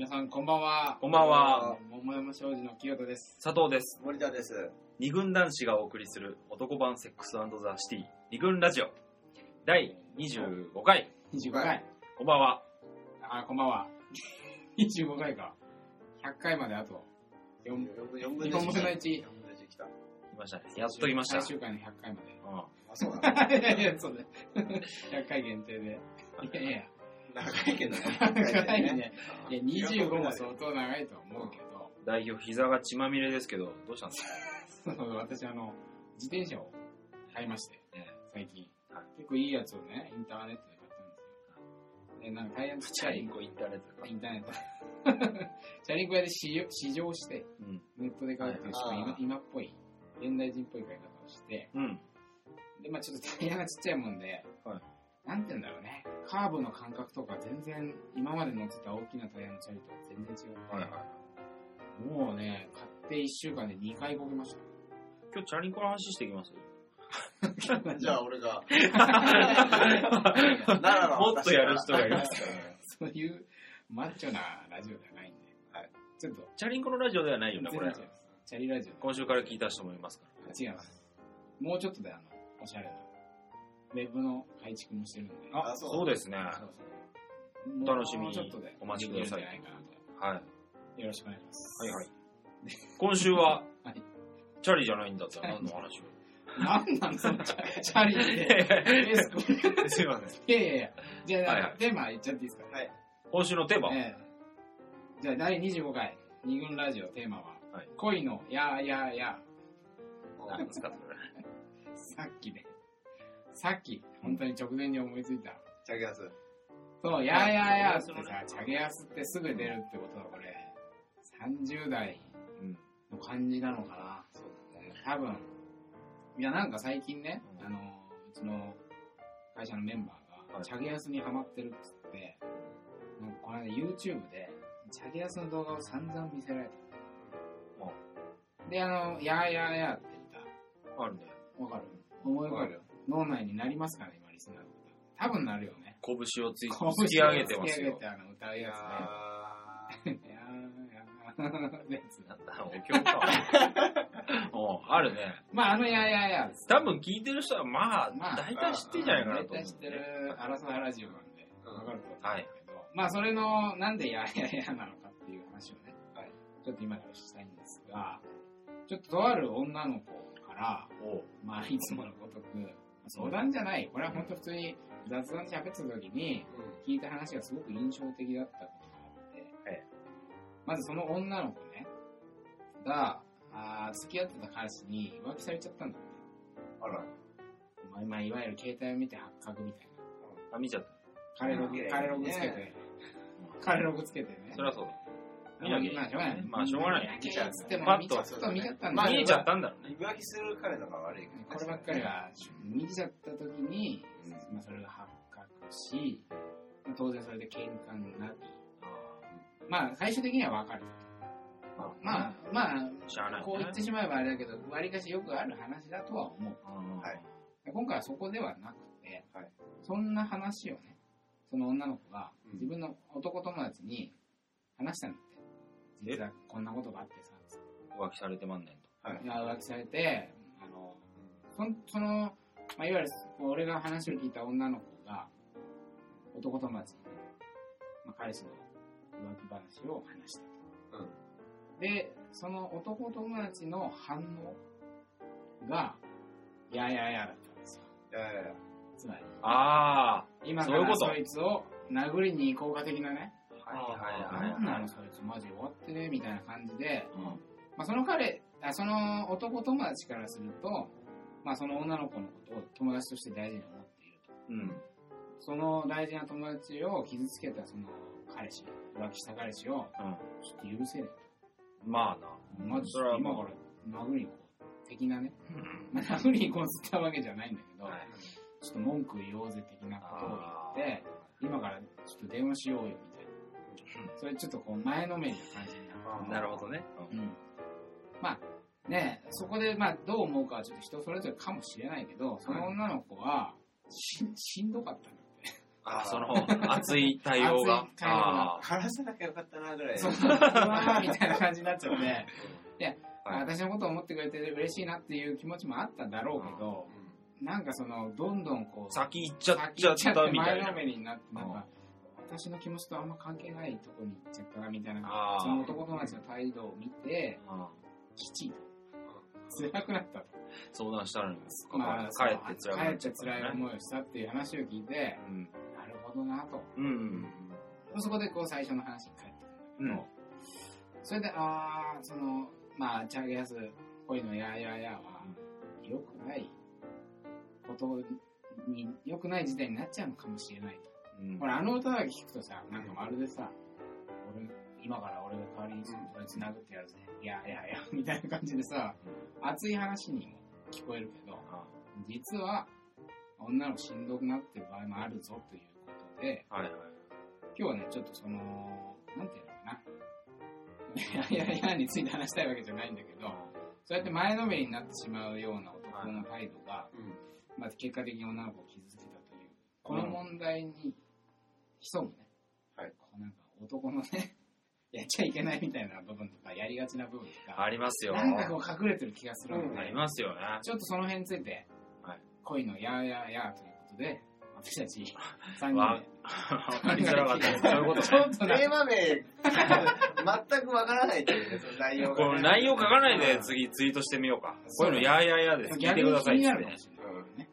皆さんこんばんは。こんばんは。桃山商事の清田です。佐藤です。森田です。二軍男子がお送りする男版セックスザ・シティ二軍ラジオ第25回。25回。こんばんは。あ、こんばんは。25回か。100回まであと4、4分の1。4分の1来た。来ましたね。やっと来ました。最終回の100回まで。うんあ、そうだ。いやいや、そうね。100回限定で。いやいや、長いけどね。長いね。あいや、25も相当長いと思うけど、代表膝が血まみれですけど、どうしたんですか？そう私、あの、自転車を買いまして、え最近はい。結構いいやつをね、インターネットで買ったんですよ。で、なんかタイヤのちっちゃいチャリンコインターネットでインターネット。チャリンコ屋で試乗試乗して、うん。ネットで買うっていう、今はい今っぽい、現代人っぽい買い方をして、うん。で、まあちょっとタイヤがちっちゃいもんで、はいなんて言うんだろうね、カーブの感覚とか全然、今まで乗ってた大きなタイヤのチャリと全然違う、はいはい。もうね、買って1週間で2回こけまし今日チャリンコの話していきます？た。じゃあ、俺が。あ、ならばもっとやる人がいますからね。そういうマッチョなラジオではないんで、はいちょっと、チャリンコのラジオではないよね、これ。チャリラジオ今週から聞いた人もいますから。違います。もうちょっとであの、おしゃれな、ウェブの改築もしてるんで。あ、あそうですね。そうそうお楽しみにちょっとでお待ちくださいはい。よろしくお願いします。はいはい。今週は？はい、チャリじゃないんだったら何の話を？なんなんそのチャチャリって。すいません。いやいやいや。じゃあ、はいはいテーマ言っちゃっていいですか？はい。今週のテーマ、ええじゃあ、第25回、二軍ラジオテーマは、はい恋のやーやーや何ですかそれ。ー。さっきね、さっき、本当に直前に思いついた。チャゲヤス。そう、やーやーやーってさ、チャゲアスってすぐ出るってことは、これ、30代うん。の感じなのかな。そうだね。多分。いや、なんか最近ね、うんあの、うちの会社のメンバーが、はいチャゲアスにハマってるっつって、なんかこの間 YouTube で、チャゲアスの動画を散々見せられた。で、あの、やーやーやーってあるね。歌、わかる？思い浮かる脳内になりますかね、今リスナーの方。多分なるよね。拳をつい拳突き上げてますよ突き上げ。てあの歌うやつね。やーやーやつなんだ、お経か。おあるね。まあ、あのやーやーやーです。多分聞いてる人は、まあ、まあ大体知ってんじゃないかなと思う。大体知ってるアラサーラジオなんで、うんわかると思うんけど、まあ、それの、なんでやーやーやーなのかっていう話をね、はいちょっと今からしたいんですが、ちょっととある女の子から、まあ、いつものごとく、相談じゃない、これは本当普通に雑談で喋ってた時に、聞いた話がすごく印象的だったことがあって、えまずその女の子ね、が、あー付き合ってた彼氏に浮気されちゃったんだって。あら。まあ、まあ、いわゆる携帯を見て発覚みたいな。あ、見ちゃった。彼ログ、うん彼ログつけて、彼ログつけてね。そりゃそうだ。見まあ、なきゃいいまあ、しょうがない。まあしょうがない。見なきゃってもパッと見ちょっと見ちゃったんだ。見えちゃったんだろうね。浮気する彼のが悪いこればっかりは、見ちゃった時に、うん。まあ、それが発覚し、まあ当然それで喧嘩になり、まあ、最終的には別れたと。まあ、まあ。こう言ってしまえばあれだけど、わりかしよくある話だとは思う。今回はそこではなくて、はい。そんな話をね、その女の子がうん。自分の男友達に話したん実はこんなことがあってさ、浮気されてまんねんと。ていや浮気されて、あの、そんその、まあ、いわゆる俺が話を聞いた女の子が、男友達にね、まあ、彼氏の浮気話を話したと。で、その男友達の反応が、いやいやいやだったんですよ。いやいやいや。つまり、あ今からそいつを殴りに行こうか的なね。あ。はいはいはいはい。なんなのそいつマジ終わってねみたいな感じで、うんまあ、その彼あ、その男友達からすると、まあその女の子のことを友達として大事に思っていると。うん。その大事な友達を傷つけたその彼氏、浮気した彼氏をうん。ちょっと許せねまあな。えと。マジそれは今から殴りに行こう。的なね。うんまあ、殴りに行こうっつったわけじゃないんだけど、はいちょっと文句言おうぜ的なことを言って、今からちょっと電話しようよみ。それちょっとこう前のめりな感じになる。なるほどね。うん。まあ、ねそこでまあどう思うかはちょっと人それぞれかもしれないけど、その女の子はししんどかったんだって。あ、その、熱い対応が。熱い対応があ話さなきゃよかったなぐらい。そう、うわーみたいな感じになっちゃって、いや、はい私のことを思ってくれて嬉しいなっていう気持ちもあったんだろうけど、なんかその、どんどんこう、先行っちゃっ先ちゃっ行っちゃったてみたいな。前のめりになって、なんか、私の気持ちとあんま関係ないとこに行っちゃったなみたいなその男友達の態度を見て、うんきちいと。辛くなったと。相談したのに、まあ、帰って辛くなっ帰って辛い思いをしたっていう話を聞いて、うん。なるほどなと。うんうん。そこでこう最初の話に帰ってくるんだけど、それで、あー、その、まあ、チャゲヤス、恋のやーやーやーは、良くないことに、良くない時代になっちゃうのかもしれないと。うんほら、あの歌だけ聞くとさ、なんかまるでさ、俺、今から俺が代わりにそれ繋ぐってやるぜ。いやいやいや、みたいな感じでさ、熱い話にも聞こえるけど、あ実は、女の子しんどくなってる場合もあるぞということで、はいはい。今日はね、ちょっとその、なんていうのかな。いやいやいやについて話したいわけじゃないんだけど、そうやって前のめりになってしまうような男の態度が、まあ、結果的に女の子を傷つけたという、この問題に潜むね、はいこうなんか男のね、やっちゃいけないみたいな部分とか、やりがちな部分とか、ありますよ。なんかこう隠れてる気がするので、ありますよね。ちょっとその辺について、はい恋のやーやーやーということで、私たち3人わで、わかりづらかった。そういうことちょっとねテーマ名、全くわからないっていうね、その内容こがね。の内容書かないで次ツイートしてみようか。こういうのやーやーやーです。聞い逆にてくださいってね。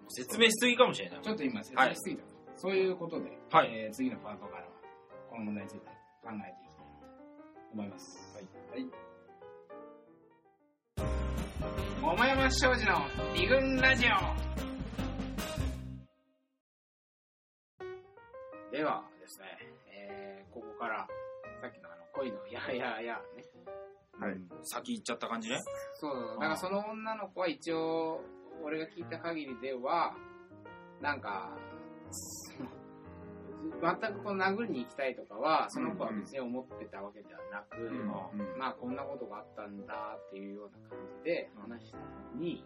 説明しすぎかもしれない。ちょっと今説明しすぎた、そういうことで、はいえー次のパートからは、この問題について考えていきたいなと思います。はい。はい桃山商事の二軍ラジオではですね、えーここから、さっきのあの恋のやややね。はいうん先行っちゃった感じね。そう、だからその女の子は一応、俺が聞いた限りでは、なんか、全くこう殴りに行きたいとかは、その子は別に思ってたわけではなく、うんまあこんなことがあったんだっていうような感じで話したのに、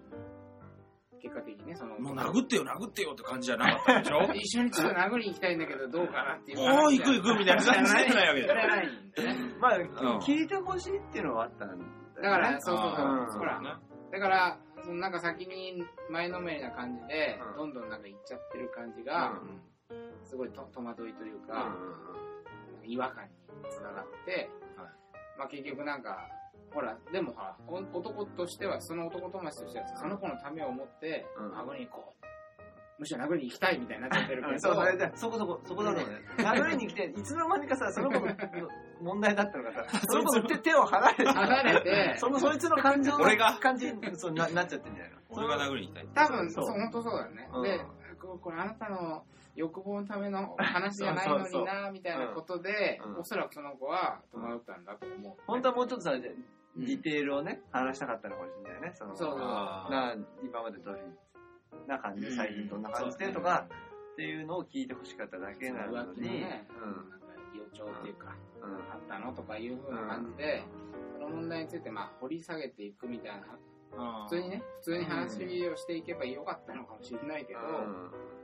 結果的にね、その、もう殴ってよ殴ってよって感じじゃなかったでしょ？一緒にちょっと殴りに行きたいんだけどどうかなっていう おー行く行くみたいな。感じじゃないわけだよそれはない。まあ、ん。聞いてほしいっていうのはあったんだよね。だから、そうそうそう。うん、ほら、ねだから、そのなんか先に前のめりな感じで、うん。どんどんなんか行っちゃってる感じうが、んすごいと戸惑いといううか、ん違和感につながって、はい。まあ結局なんか、ほら、でもほら、お男としては、その男友達としては、その子のためを思って、うん。殴りに行こう。むしろ殴りに行きたいみたいになっちゃってるけど、う んそう、それで、そこそこ、そこだろうね。殴りに来て、いつの間にかさ、その子の問題だったのがさ、その子の手手を離れて、離れて、その、そいつの感情の俺が。感じにそうななっちゃってんじゃないの？俺が殴りに行きたい。多分、そそう。う、本当そうだよね。うん。で、ここれあなたの欲望のための話じゃないのにな、みたいなことでうん、おそらくその子は戸惑ったんだと思う。本当はもうちょっとさ、デうん。ィテールをね、話したかったのかもしれないよね。そのそうそう。な今までどういうふうな感じで、最近どんな感じでとか、っていうのを聞いてほしかっただけなの浮気のに、ね、うん。なんか予兆っていうか、うん。あったのとかいう風な感じで、その問題についてまあ掘り下げていくみたいな、普普通にね、普通に話をしていけばよかったのかもしれないけど、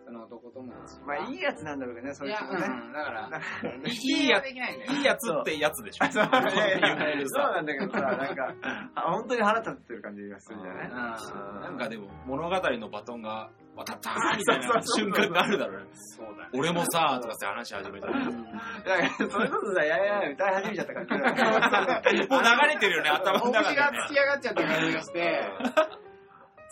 その男友達まあいいやつなんだろうけどね、そいや、いつもね。うん、だから、いいやできない。いいやつってやつでしょ。そういやいや言う そうなんだけどさ、なんか、あ本当に腹立ってる感じがするんじゃないうんなんかでも物語のバトンが渡ったーみたいな瞬間があるだろうね。そうだね。俺もさーとかって話し始めたら。もうだからそれこそさ、ややや歌い始めちゃったから。流れてるよね、頭のお中でね突き上がっちゃった感じがして、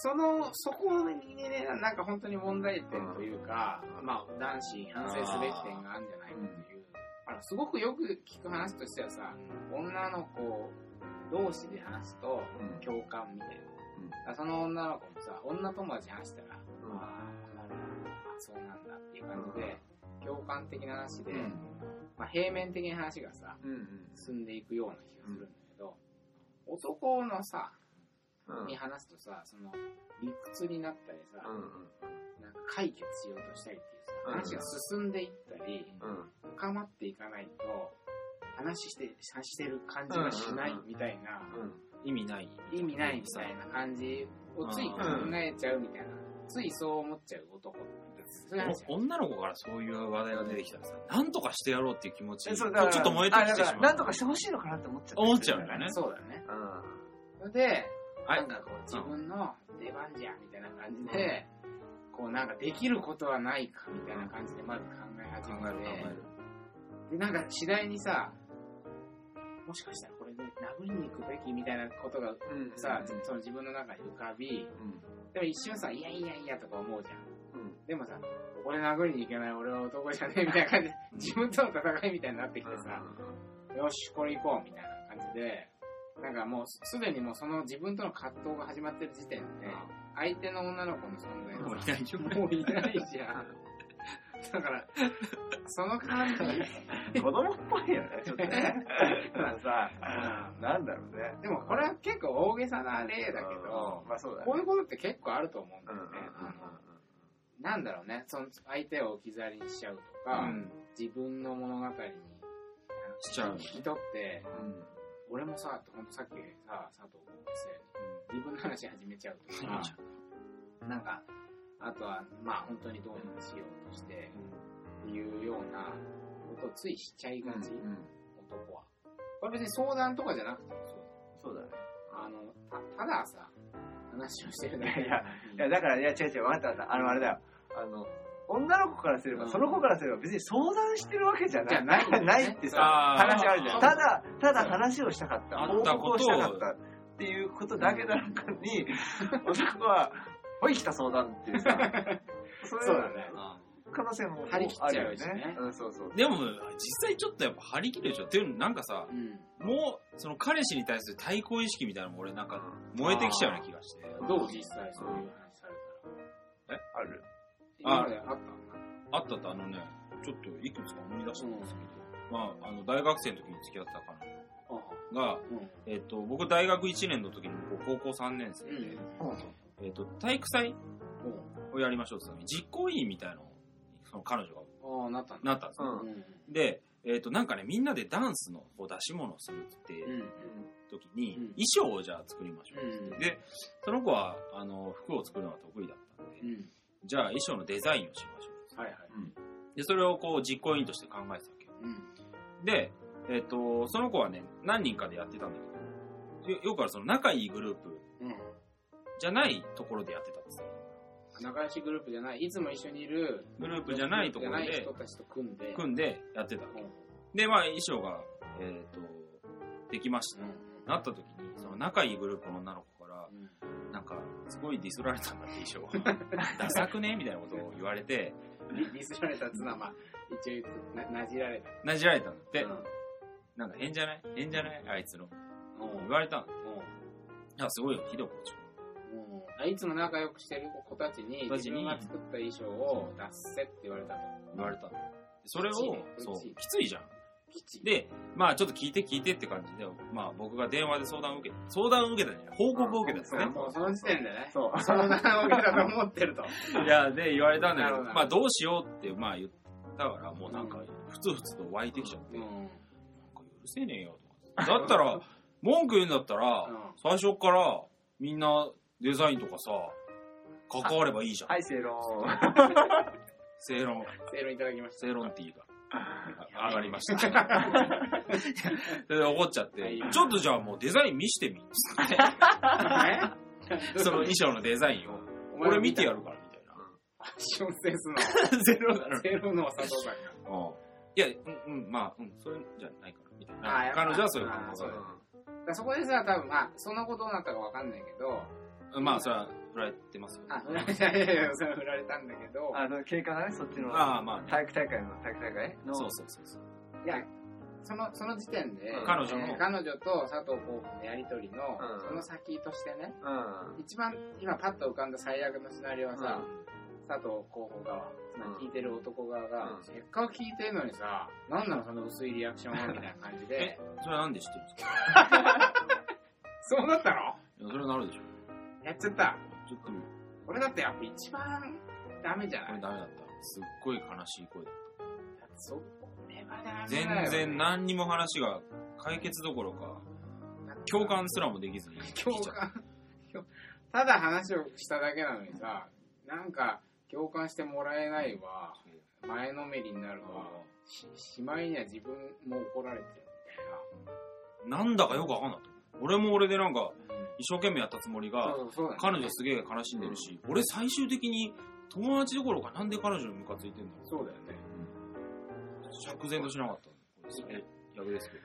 その、そこにね、なんか本当に問題点というか、まあ、男子反省すべき点があるんじゃないかという。あのすごくよく聞く話としてはさ、女の子同士で話すと共感みたいな。うん。その女の子もさ、女友達に話したら、うん。ああ、なるほど、あそうなんだっていう感じで、共感的な話で、まあ、平面的な話がさ、うんうん。進んでいくような気がするんだけど、男のさ、うんに話すとさ、その、理屈になったりさ、うんなんか解決しようとしたりっていうさ、うん話が進んでいったり、うん深まっていかないと、話して、さしてる感じがしないみたいな、意味ない。意味ないみたいな感じをつい考えちゃうみたいな、ついそう思っちゃう男女の子からそういう話題が出てきたらさ、なんとかしてやろうっていう気持ち、ちょっと燃えてきてしあだからまう。なんとかしてほしいのかなって思っちゃった。思っちゃうんだよね。そうだよね。で、はいなんかこう自分の出番じゃみたいな感じで、こうなんかできることはないかみたいな感じでまず考え始考め。て、で、なんか次第にさ、もしかしたらこれで殴りに行くべきみたいなことがうん。さ、うんその自分の中に浮かび、うん。でも一瞬さ、いやいやいやとか思うじゃん。うん。でもさ、これ殴りに行けない俺は男じゃねえみたいな感じで、自分との戦いみたいになってきてさ、よし、これ行こうみたいな感じで、なんかもうすでにもうその自分との葛藤が始まってる時点で、相手の女の子の存在もうがいないよ。もういないじゃん。だから、その感じ、子供っぽいよね、ちょっとね。だからさ、なんだろうね。でもこれは結構大げさな例だけど、まあそうだね。こういうことって結構あると思うんだうんうんよね。なんだろうね、その相手を置き去りにしちゃうとか、うん自分の物語にしちゃう引き取って、うん俺もさ、ほんとさっきさ、佐藤君が言って自分の話始めちゃうとか、なんか、あとは、まあ本当にどうにかしようとして、っていうようなことをついしちゃいがち、うん男は。これ別に相談とかじゃなくてもそう。そうだね。あの、たたださ、話をしてるだけいやいや、だから、いや、違う違う、分かった分かった。あの、あれだよ。あの、女の子からすれば、うんその子からすれば別に相談してるわけじゃない。じゃないんだよねないってさ、あー話あるじゃん。ただ、ただ話をしたかった。あ報ったことを告をしたかった。っていうことだけなのかに、男は、ほい来た相談っていうさ、そうそうだね。可能性も張り切っあるよちゃうしねね。うん、そうそう。でも、実際ちょっとやっぱ張り切るでしょ。っていうのなんかさ、うん。もう、その彼氏に対する対抗意識みたいなのも俺なんか燃えてきちゃうような気がして。どう？実際そういう話されある？たら。今まであったあったとあのね、ちょっといくつか思い出したんですけど、まあ、あの、大学生の時に付き合ってた彼女が、うん。えっ、と、僕大学1年の時に高校3年生で、えっ、と、体育祭をやりましょうって言ったのに、実行委員みたいなのを、その彼女がああ、なったんだ。なったんです。で、えっ、と、なんかね、みんなでダンスの出し物をするってうん。時に、うん衣装をじゃあ作りましょうってで、その子は、あの、服を作るのが得意だったんで、うん。じゃあ衣装のデザインをしましょう。はいはい。で、それをこう実行委員として考えてたわけよ。うん。で、えっ、と、その子はね、何人かでやってたんだけど、よよくあるその仲いいグループうん。じゃないところでやってたんですよ。仲良しグループじゃない、いつも一緒にいるグループじゃないところで人たちと組んで。組んでやってたわけ。うんで、まあ衣装が、えっ、と、できました。うん。なった時に、その仲いいグループの女の子から、うんなんか、すごいディスられたんだって衣装。ダサくね？みたいなことを言われて、ディスられたつな、まあ、一応な、なじられた。なじられたんだって、うんなんか変じゃない？変じゃない？あいつの。うん言われたんだ。うんいや、すごいひどく落ち込いつも仲良くしてる子たちに、自分が作った衣装を出せって言われたと。言われたのそれをそうきついじゃん。で、まあちょっと聞いて聞いてって感じで、まあ僕が電話で相談を受け相談を受けたんじゃない報告を受けたんですね。もうその時点でね、そう。相談を受けたと思ってると。いや、で言われたんだけど、まあどうしようって、まあ言ったから、もうなんか、ふつふつと湧いてきちゃって、なんかうん。許せねえよとか。だったら、文句言うんだったら、最初からみんなデザインとかさ、関わればいいじゃん。はい、正論。正論、正論いただきました。正論ティーが。上がりました。それで怒っちゃってはい、ちょっとじゃあもうデザイン見してみ。その衣装のデザインを。俺見てやるから、みたいな。ファッションセンスの、ゼロなのに。ゼロの佐藤さんいや、うん、うん、まあ、うん、それじゃないから、みたいな。彼女はそういうこだからそこでさ、多分まあ、その後どうなったかわかんないけど、と。まあ、それは振られてますよ。あ、振られた、いやいや、それは振られたんだけど、あの、経過がね、そっちの。ああ、まあね。体育大会の、体育大会の。そうそうそうそう。いや、その、その時点で、彼女のえー彼女と佐藤候補のやりとりの、うんその先としてね、うん。一番今パッと浮かんだ最悪のシナリオはさ、佐藤候補側、つまり聞いてる男側が、うんせっかく聞いてるのにさ、なんなのその薄いリアクションはみたいな感じで、それはなんで知ってるんですか？そうなったの？いや、それはなるでしょ。やっちゃった。ちょっと、こ俺だってやっぱ一番ダメじゃない？れダメだった。すっごい悲しい声だ。っそれはダた。メだよ。全然何にも話が解決どころか、共感すらもできずに。共感。ただ話をしただけなのにさなんか共感してもらえないわ、前のめりになるわ、ししまいには自分も怒られてるなんだかよくわかんなかった。俺も俺でなんか。一生懸命やったつもりが、彼女すげえ悲しんでるし、俺最終的に友達どころかなんで彼女にムカついてんのそうだよね。釈然としなかった。これ逆ですけど。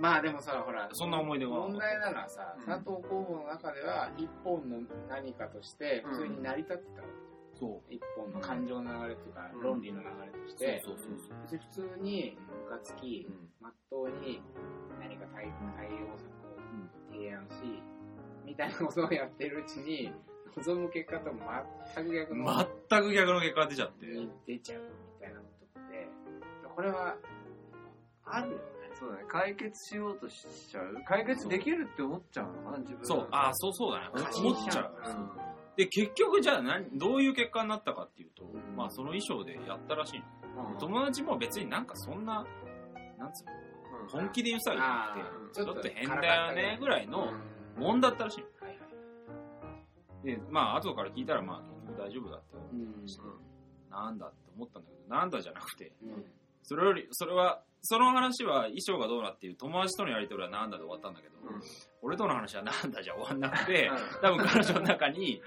まあでもさ、ほら、そんな思い出が。問題なのはさ、うん。佐藤候補の中では一本の何かとして普通に成り立ってたわけ。そう。一本の感情の流れっていうか、うん。論理の流れとして、そうそうそう普通にムカつき、うん。まっとうに何か対対応策を提案し、みたいなことをやってるうちに、望む結果と全く逆の全く逆の結果が出ちゃって。に出ちゃうみたいなことって、これは、あるよね。そうだね。解決しようとしちゃう？解決できるって思っちゃうのかな、自分そう、ああ、そうそうだね。思っちゃう。うん。で、結局じゃあ何、どういう結果になったかっていうと、んまあその衣装でやったらしいの。うん友達も別になんかそんな、なんつうの、うん本気で言うさじゃなくて、ちょっと変だよねぐらいのうん。もんだったらしい。の。はいはい。で、まあ後から聞いたらまあ結局大丈夫だって。うん。なんだって思ったんだけど、なんだじゃなくて、うん。それより、それは、その話は衣装がどうなっていう友達とのやりとりはなんだで終わったんだけど、うん。俺との話はなんだじゃ終わんなくて、うん。多分彼女の中に、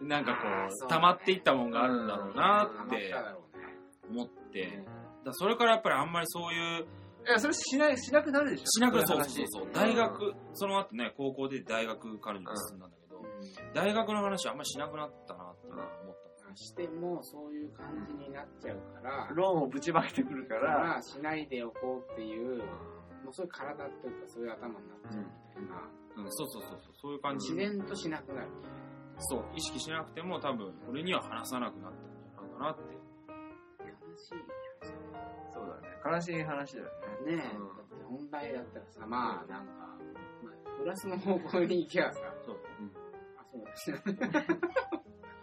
なんかこう、溜まっていったもんがあるんだろうなって。思って、だそれからやっぱりあんまりそういう、いや、それしない、しなくなるでしょ？しなくいそうそうそう、話大学、その後ね、高校で大学彼女に進んだんだけど、大学の話あんまりしなくなったなっていうのは思った。してもそういう感じになっちゃうから、ローンをぶちまけてくるか、かららしないでおこうっていう、もうそういう体っていうかそういう頭になっちゃうみたいな、うん、そうそうそうそう、そういう感じ。自然としなくなる。そう、意識しなくても多分、俺には話さなくなったんじゃないかなって。悲しいそうだね。悲しい話だよね。ねえ、うんだって本来だったらさ、まあなんか、まあ、プラスの方向に行けばさ、そう、あ、そうですね。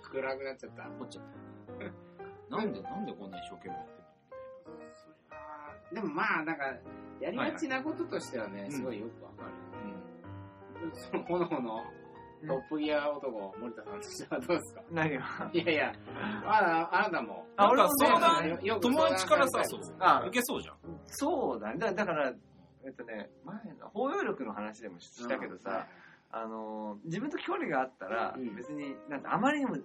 暗くなっちゃった。怒っちゃった。なんで、なんでこんな一生懸命やってんの？それは、でもまあなんか、やりがちなこととしてはね、いすごいよくわかる。その炎のトップギア男、森田さんとしてはどうですか？何が？いやいや、あなあなたも。なんか俺も相談、友達からさ、そう。あ受けそうじゃん。そうだね。だだから、えっとね、前の包容力の話でもしたけどさ、あのー、自分と距離があったらうん、別に、なんてあまりにも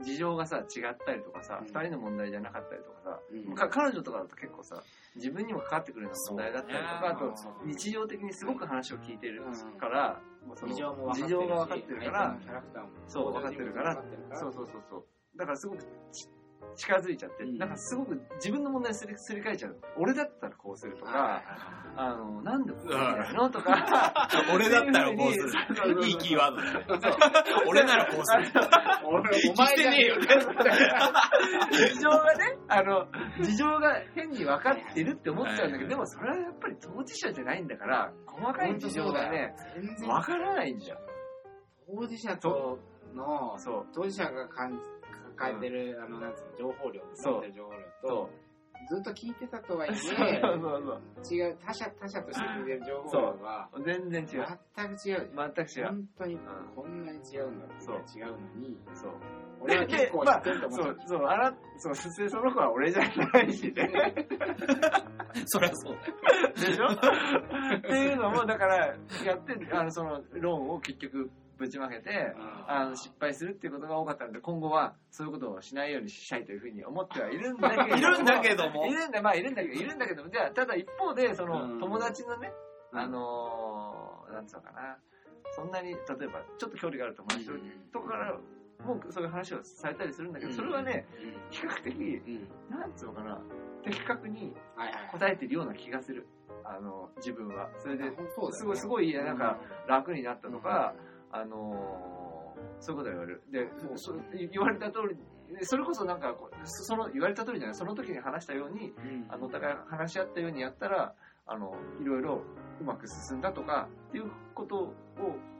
事情がさ、違ったりとかさ、うん。二人の問題じゃなかったりとかさ、うん。か彼女とかだと結構さ、自分にもかかってくるような問題だったりとか、あと日常的にすごく話を聞いてるから、事情も分かってるし。事情が分かってるからキャラクターも。そう分かってるから。分かってるからそうそうそうそう。だからすごくち近づいちゃって、うんなんかすごく自分の問題すりすり替えちゃう。俺だったらこうするとか、あの、なんでこうなのとか、俺だったらこうする。いいキーワードだね。俺ならこうする。俺、お前じゃねえよ。事情がね、あの、事情が変に分かってるって思っちゃうんだけど、でもそれはやっぱり当事者じゃないんだから、細かい事情がね、分からないんだよ。当事者との、そう。当事者が感じ抱えてる、あの、なんつうの、情報量、そう情報量そと、ずっと聞いてたとはいそうえ、そう違う、他者、他者として聞いてる情報量が、そう。全然違う。全く違う。全く違う。本当にんこんなに違うんだってそう違うのに、そう。俺は結構知ってると思そうう、んだそう、あら、そう、普通その子は俺じゃないしね。そりゃそうだよ。でしょ？っていうのも、だから、やって、あの、その、ローンを結局、ぶちまけて、あの、失敗するっていうことが多かったので、今後は、そういうことをしないようにしたいというふうに思ってはいるんだけども。いるんだけども。いるんだ、まあ、いるんだけど、いるんだけども、じゃあ、ただ一方で、その、うん。友達のね、うん。あのー、なんつうのかな、そんなに、例えば、ちょっと距離がある友達とかから、もうそういう話をされたりするんだけど、それはね、比較的。なんつうのかな、的確に。答えてるような気がする。あの、自分は。それで、すごい、すごい、なんか、楽になったとか、あのーそういうことは言われる。で、そ言われた通り、それこそなんかその、言われた通りじゃない、その時に話したように、うん、あの、お互い話し合ったようにやったら、あの、いろいろうまく進んだとか、っていうことを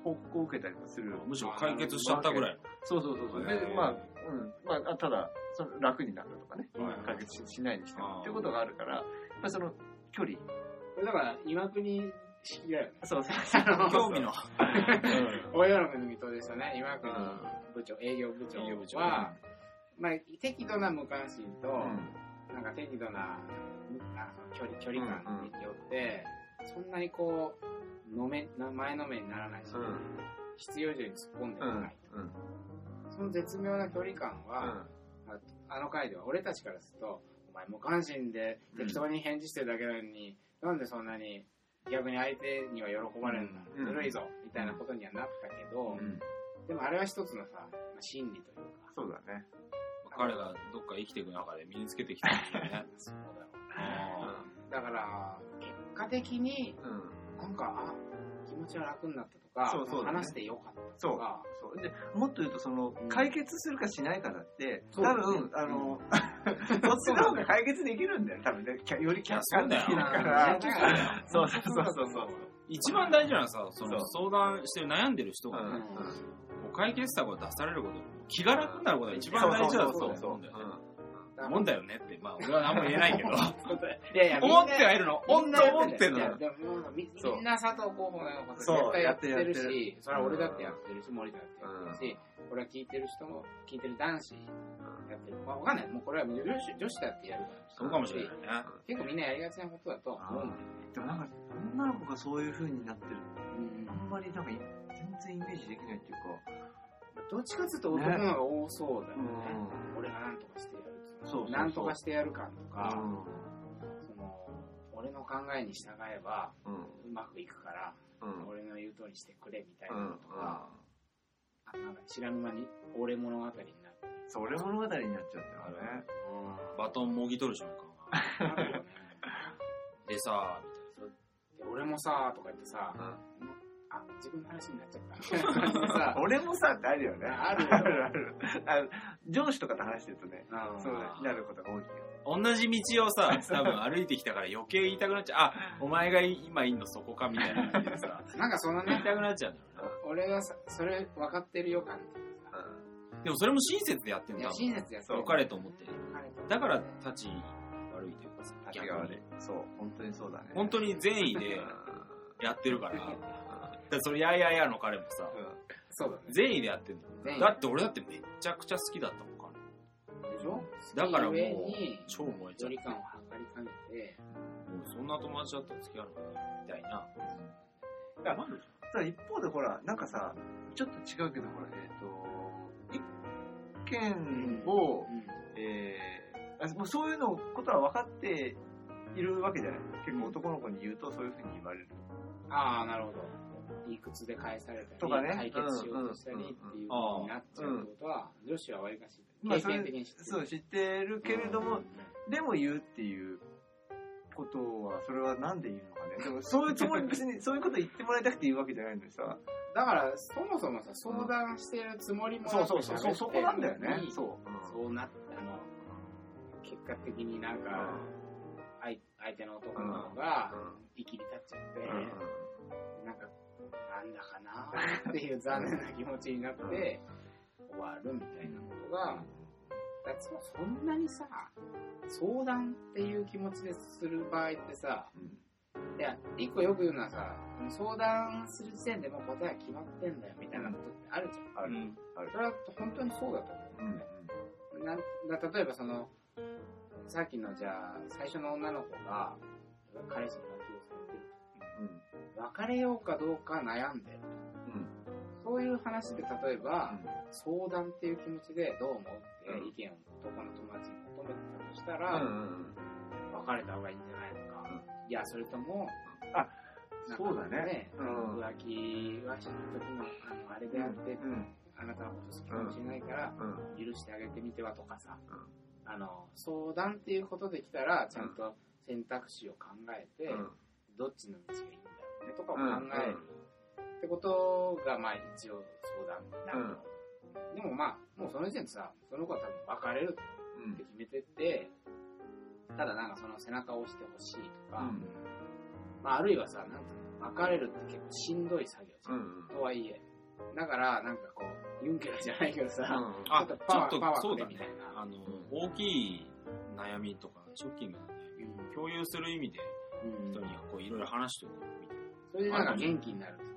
報告を受けたりもする。むしろ解決しちゃったぐらいそうそうそうそう。でまあ、うん。まあ、ただ、その楽になったとかね。はい解決ししないにしても。っていうことがあるから、やっぱりその、距離。だから、岩国式だよね。そうそう。の。興味の。親の組とでしたね、岩国部長、営業部長営業部長。は、まあ、適度な無関心と、うん。なんか適度な、あその距離、距離感によって、そんなにこう、のめ、な前のめりにならないし、うん。必要以上に突っ込んでこないその絶妙な距離感は、ああの回では俺たちからすると、お前無関心で適当に返事してるだけなのに、なんでそんなに逆に相手には喜ばれるんだ、うんずるいぞ、みたいなことにはなったけど、うんでもあれは一つのさ、まあ心理というか、そうだね。彼がどっか生きていく中で身につけてきたんですよね。そうだろうだから、結果的に、うん。なんか、あ、気持ちが楽になったとか、そうそうだね話してよかったそうとか、。そうでもっと言うと、その、解決するかしないかだって、そうだね多分、あの、そっちの方が解決できるんだよ、多分ね。より客観的だから。だからそうそうそうそうそう。一番大事なのはさ、そのそ相談してる悩んでる人がね、解決策を出されること、気が楽になることが一番大事だと思うんだよね。もんだよね。って、まあ俺は何も言えないけど、いやいや、思ってはいるの？みんな本当思ってんの？でもみそう。みんな佐藤候補のことそう。絶対やってるし、それは俺だってやってるし、森田だってやってるし、これは聞いてる人も、聞いてる男子やってる。まあわかんない。もうこれは女子女子だってやるから。そうかもしれないね。結構みんなやりがちなことだとは思う。ん。だよね。でもなんか、女の子がそういう風になってる。うん。あんまりなんかい全然イメージできないっていうか、どっちかっていうと男の方が多そうだよね。う俺が何とかしてやるそうそうそう何とかしてやる感とか、ん。その、俺の考えに従えばうん。うまくいくから、うん。俺の言う通りしてくれみたいなうんのとか、あなんか知らぬ間に俺物語になる。それ物語になっちゃったよね。バトンもぎ取る瞬間が。あるよね。でさ、そうで俺もさ、とか言ってさ、う自分の話になっちゃった。俺もさってあるよね。あるよあるある。あの上司とかと話してるとね、うんそうなることが多いけど。同じ道をさ、多分歩いてきたから余計言いたくなっちゃう。あ、お前が今いんのそこかみたいな感じでさ、なんかそのね言い、たくなっちゃうんだよ俺がさ、それ分かってるよ感っていさ、な。でもそれも親切でやってんだ親切やそう良かれと思って。だから立ち悪いというかさ、立ちが悪い。そう、本当にそうだね。本当に善意でやってるから、だそれやいやいやの彼もさ、そうだね。善意でやってんだ善意よ。だって俺だってめっちゃくちゃ好きだったもん、彼。でしょ？だからもう上に、超燃えちゃって距離感を測りかねて、もうそんな友達だったら付き合うのかなみたいな。や困るじただ一方でほら、なんかさ、ちょっと違うけど、ほら、えっ、と、一件を、うんえーあもうそういうのことは分かっているわけじゃない？結構男の子に言うとそういうふうに言われる。ああ、なるほど。理屈で返されたり、とかね。解決しようとしたりっていう風になっちゃうってことは、女子はわりかし、経まあそれ験的に知ってる。そう、知ってるけれども、でも言うっていうことは、それはなんで言うのかね。でもそういうつもり、別に そういうこと言ってもらいたくて言うわけじゃないのにさ。だから、そもそもさ、相談してるつもりもそうそうそう、そうそこなんだよね。そそう。そうなって、あの、結果的になんか、相相手の男の子が、生きり立っちゃって、っていう残念な気持ちになって、終わるみたいなことが、だそそんなにさ、相談っていう気持ちでする場合ってさ、いや、一個よく言うのはさ、相談する時点でもう答えは決まってんだよみたいなことってあるじゃん。ある。うんそれは本当にそうだと思うんだよね。なんだ例えばその、さっきのじゃあ、最初の女の子が、彼氏に浮気をされてると。別れようかどうか悩んでる。そういう話で例えば、相談っていう気持ちでどう思うってうん。意見を男の友達に求めてたとしたら、別れた方がいいんじゃないのか。いや、それとも、あそうだね。うん。浮気はした時の、あの、あれであって、あなたのこと好きかもしれないから、許してあげてみてはとかさ、あの、相談っていうことできたら、ちゃんと選択肢を考えて、どっちの道がいいんだろうねとかを考える、ってことが、まあ一応相談になると。でもまあ、もうその時点でさ、その子は多分別れるって決めてて、ただなんかその背中を押してほしいとか、まああるいはさ、なんていうの、別れるって結構しんどい作業じゃん。とはいえ。だから、なんかこう、ユンケルじゃないけどさ、あ、ちょっとパワーパワーそうだね。くれみたい。な。あの、大きい悩みとか、ショッキングな悩みを共有する意味で、うん。人にはこういろいろ話しておくみたいな。それでなんか元気になるとか、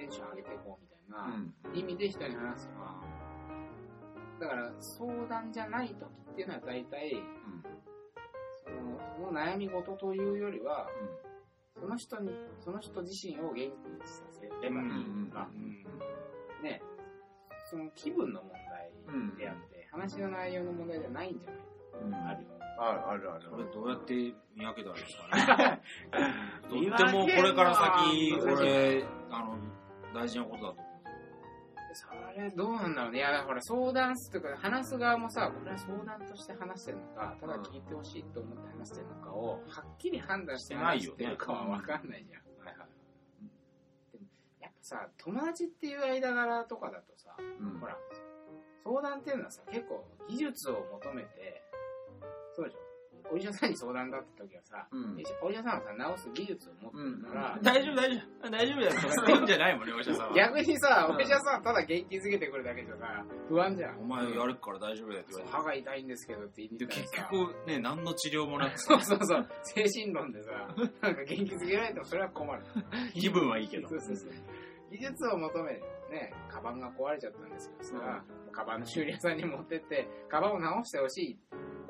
テンション上げていこうみたいな意味で人に話すのは、だから相談じゃない時っていうのは大体、そのその悩み事というよりは、その人に、その人自身を元気にさせればいいとか、ね、その気分の問題であって、話の内容の問題じゃないんじゃないうん。か、あるよ。あるあるある。これどうやって見分けたらいいですかね。とってもこれから先、俺、あの、大事なことだと思う。それどうなんだろうね。いや、ほら、相談すとか、話す側もさ、これは相談として話してるのか、ただ聞いてほしいと思って話してるのかを、はっきり判断して話してるかは分かんないじゃん。はいはい。でも、やっぱさ、友達っていう間柄とかだとさ、うんほら、相談っていうのはさ、結構技術を求めて、そうでしょ。お医者さんに相談だった時はさ、うんお医者さんはさ、治す技術を持ってるから、う ん大丈夫、大丈夫、大丈夫だよ とか言ってんじゃないもんね、お医者さんは。逆にさ、うんお医者さんはただ元気づけてくるだけじゃさ、不安じゃん。お前やるから大丈夫だよって言われて。歯が痛いんですけどって言ったら結さ局ね、何の治療もなく そうそうそう、精神論でさ、なんか元気づけられてもそれは困る。気分はいいけどそ。うそうそう。技術を求め、ね、カバンが壊れちゃったんですけどさ、カバンの修理屋さんに持ってって、カバンを直してほしい。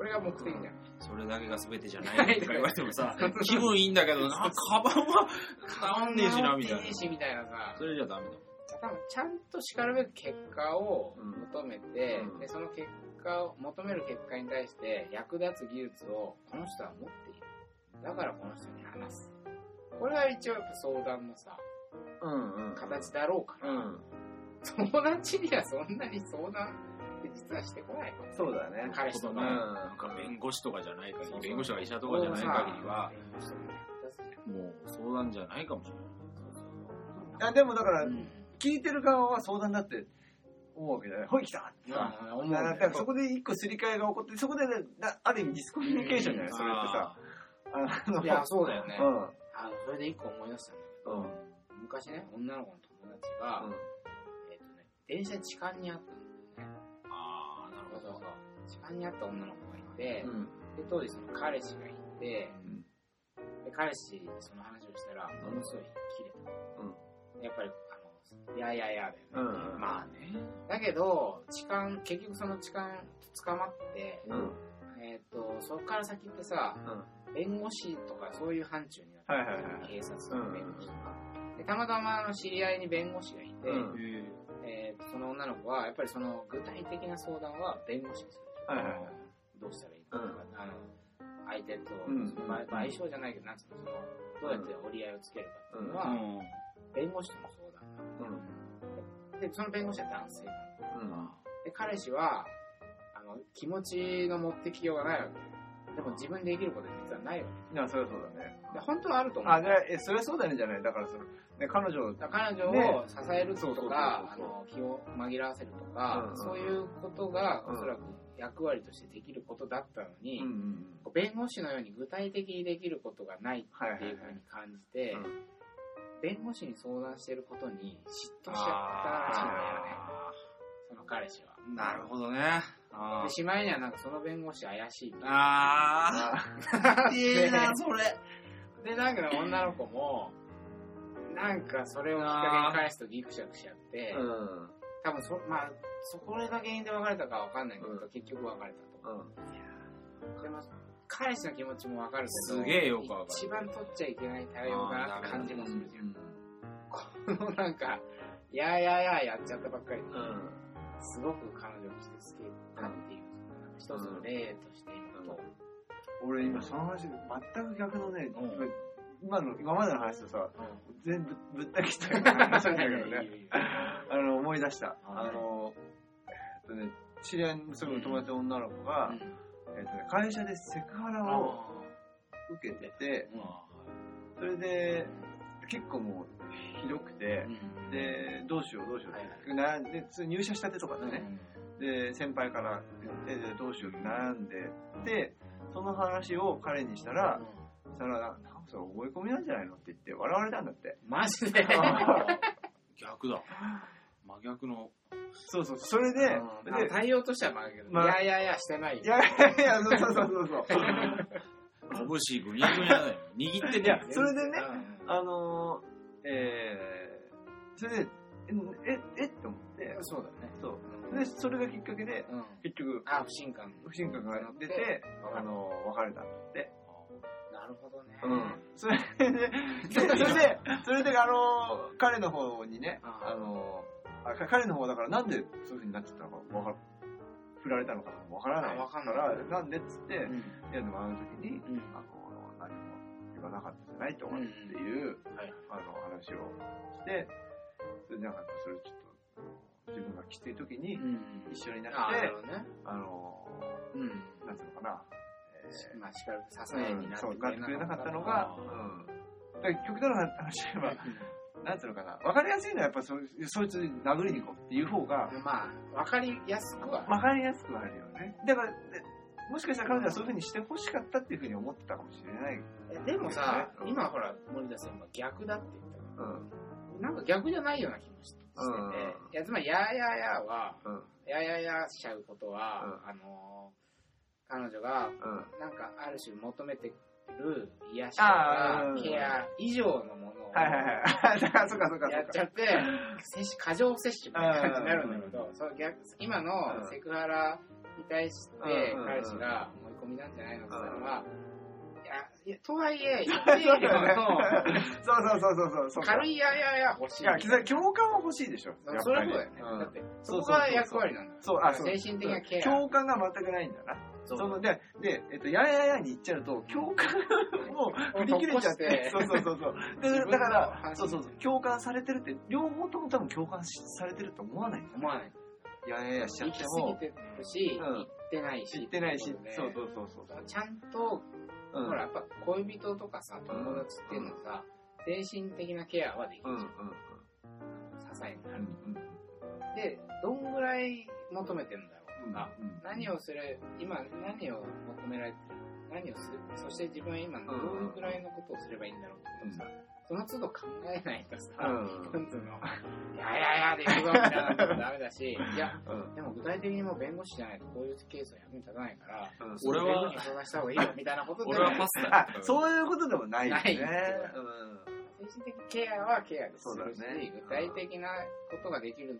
これが目的じゃん。それだけが全てじゃない。とか言われてもさ、気分いいんだけど、な。カバンは治んねえしな、みたいな。直っていい。しみたいなさそ、れじゃダメだ。多分ちゃんと叱るべき結果を求めて、うん。でその結果を求める結果に対して役立つ技術をこの人は持っている。だからこの人に話す。これは一応やっぱ相談のさうんうん。形だろうから、うん。友達にはそんなに相談って実はしてこないそうだね。彼氏とか、うんなんか弁護士とかじゃない限り、弁護士とか医者とかじゃない限りは、もう相談じゃないかもしれない。あでもだからうん。聞いてる側は相談だって思うわけじゃないほい来たってさ。だからそこで一個すり替えが起こってそこである意味ディスコミュニケーションじゃない？それってさ。あのいやそうだよね、うん。あそれで一個思い出したんだけど、うん。昔ね女の子の友達が、えっ、とね、電車で痴漢にあったんだよね。ああ、なるほど。そうそうそう。痴漢にあった女の子がいて、うんで、当時その彼氏がいて、で、彼氏にその話をしたら、ものすごいキレた。やっぱり、あの、いやいやいやだよね。うんまあね。だけど、痴漢、結局その痴漢捕まって、うんえっ、と、そこから先ってさ、弁護士とかそういう範疇になってはいはいはい警察の弁護士とか。でたまたまあの知り合いに弁護士がいて、うんえーその女の子は、やっぱりその具体的な相談は弁護士にする。はいはいはいどうしたらいいかとか、あの、相手と、うんまあ賠償じゃないけど、なんつうの、その、どうやって折り合いをつけるかっていうのは、うん。弁護士との相談うんで、その弁護士は男性。うんで、彼氏は、あの、気持ちの持ってきようがないわけ。でも自分でできること実はないわいやそりゃそうだねけ。で、本当はあると思う。あじゃあえそりゃそうだねじゃないだからそのね彼女彼女を支えるとか、あの気を紛らわせるとか、うんそういうことがうんおそらく役割としてできることだったのに、うんうん弁護士のように具体的にできることがないっていうふうに感じて、うん弁護士に相談してることに嫉妬しちゃったらしいんだよね、その彼氏は。なるほどね。あで、しまいにはなんかその弁護士怪しいみたいな。ああー。いいな、それ。で、なんか女の子も、なんかそれをきっかけに返すとギクシャクしちゃって、うん多分そ、まあ、そこれが原因で別れたかわかんないけど、うん。結局別れたと。うん。でも、彼氏の気持ちもわかるけど、すげえよくわかる。一番取っちゃいけない対応だなって感じもするじゃん。このなんか、やーやーやーやっちゃったばっかりに、すごく彼女を傷つけたっていう、一つの例として。今と、俺今その話全く逆のねうん今の今までの話とさう全部 ぶった切ったような話なんだけどん。ねあの思い出した。あのえっとね知り合いのすぐ友達の女の子が、えっとね、会社でセクハラを受けててそれで結構もうひどくてでどうしようどうしようってでつ入社したてとかでね、で先輩から言ってでどうしようって悩んででその話を彼にしたら、そしたらなんかそれ覚え込みなんじゃないのって言って笑われたんだってマジで逆だ。真逆の。そうそうそれで、うんで対応としてはまあけど、まあいやいやいやしてないよいやいやいやそうそうそうそうそう拳ぐにゃぐにゃだよ。握っていやね。それでねうんあのー、えー、それでえ、えって思って、そうだね。そう。で、それがきっかけで、うん。結局、あ、不信感。不信感が出て、あの、別れたって。なるほどね。うん。それで、それで、それで、あの、彼の方にね、ああの、あか彼の方だからなんでそういう風になっちゃったのかわか振られたのかわからないあわかんないから、なんでっつって、うん。いやでもあの時に、うん。あの、何も言わなかったじゃないとかっていう、はい。あの、話をして、それでなんか、それちょっと、自分がきつい時にうん。一緒になって。あの、うん。なんていうのかな、えーまあ、しかる支えになってくれなかったのあが、うん。だから極端な話で言えば、なんていうのかな、わかりやすいのはやっぱそそいつに殴りに行こうっていう方が、まあ、わかりやすくは。わかりやすくはあるよね。だから、でもしかしたら彼女はそういうふうにしてほしかったっていうふうに思ってたかもしれない。えでもさ、うん今ほら、森田さんは逆だって言ったけど、うん。なんか逆じゃないような気もしてて、うんいや、つまり、やーやーやーは、うん。やーやーやーしちゃうことは、うんあのー彼女が、うん。なんかある種求めてる癒しとあかケア以上のものをはいはいはい。だから、そうかそうかそうか。やっちゃって、摂取過剰摂取みたいな感じになるんだけど、そう逆今のセクハラに対してうん彼氏が思い込みなんじゃないのって言ったのは、いやとはいえ、そうそうそうそうそうそう。軽いややや欲しい。いや、き共感は欲しいでしょ。それはそうだよね。うんだって、そこが役割なんだよ。そう、あ、そう。精神的なケア。共感が全くないんだな。そそので、で、えっと、やややに行っちゃうと、共感も振り切れちゃって、そうそうそうそう。だから、話そうそうそう、共感されてるって、両方とも多分共感しされてると思わないんだよ。思わない。やややしちゃ行きっても、過ぎてるし、うん行ってないし。知ってないし、そうそうそうそう。ちゃんと、うん。ほら、やっぱ恋人とかさ、友達っていうのはさ、精神的なケアはできうん。うんるじゃん。支えになる。うんで、どんぐらい求めてるんだろうとか、うん何をする、今何を求められてる何をするそして自分は今どうんういうぐらいのことをすればいいんだろうってことをさ、その都度考えないとさ、うんなんつうの、いやいやいやで行くぞみたいなのもダメだし、いや、うんでも具体的にもう弁護士じゃないとこういうケースは役に立たないから、うん俺は弁護士に相談した方がいいよみたいなことで、俺はパスだあ、そういうことでもないよね。ないうん精神的ケアはケアでするし、ね具体的なことができる。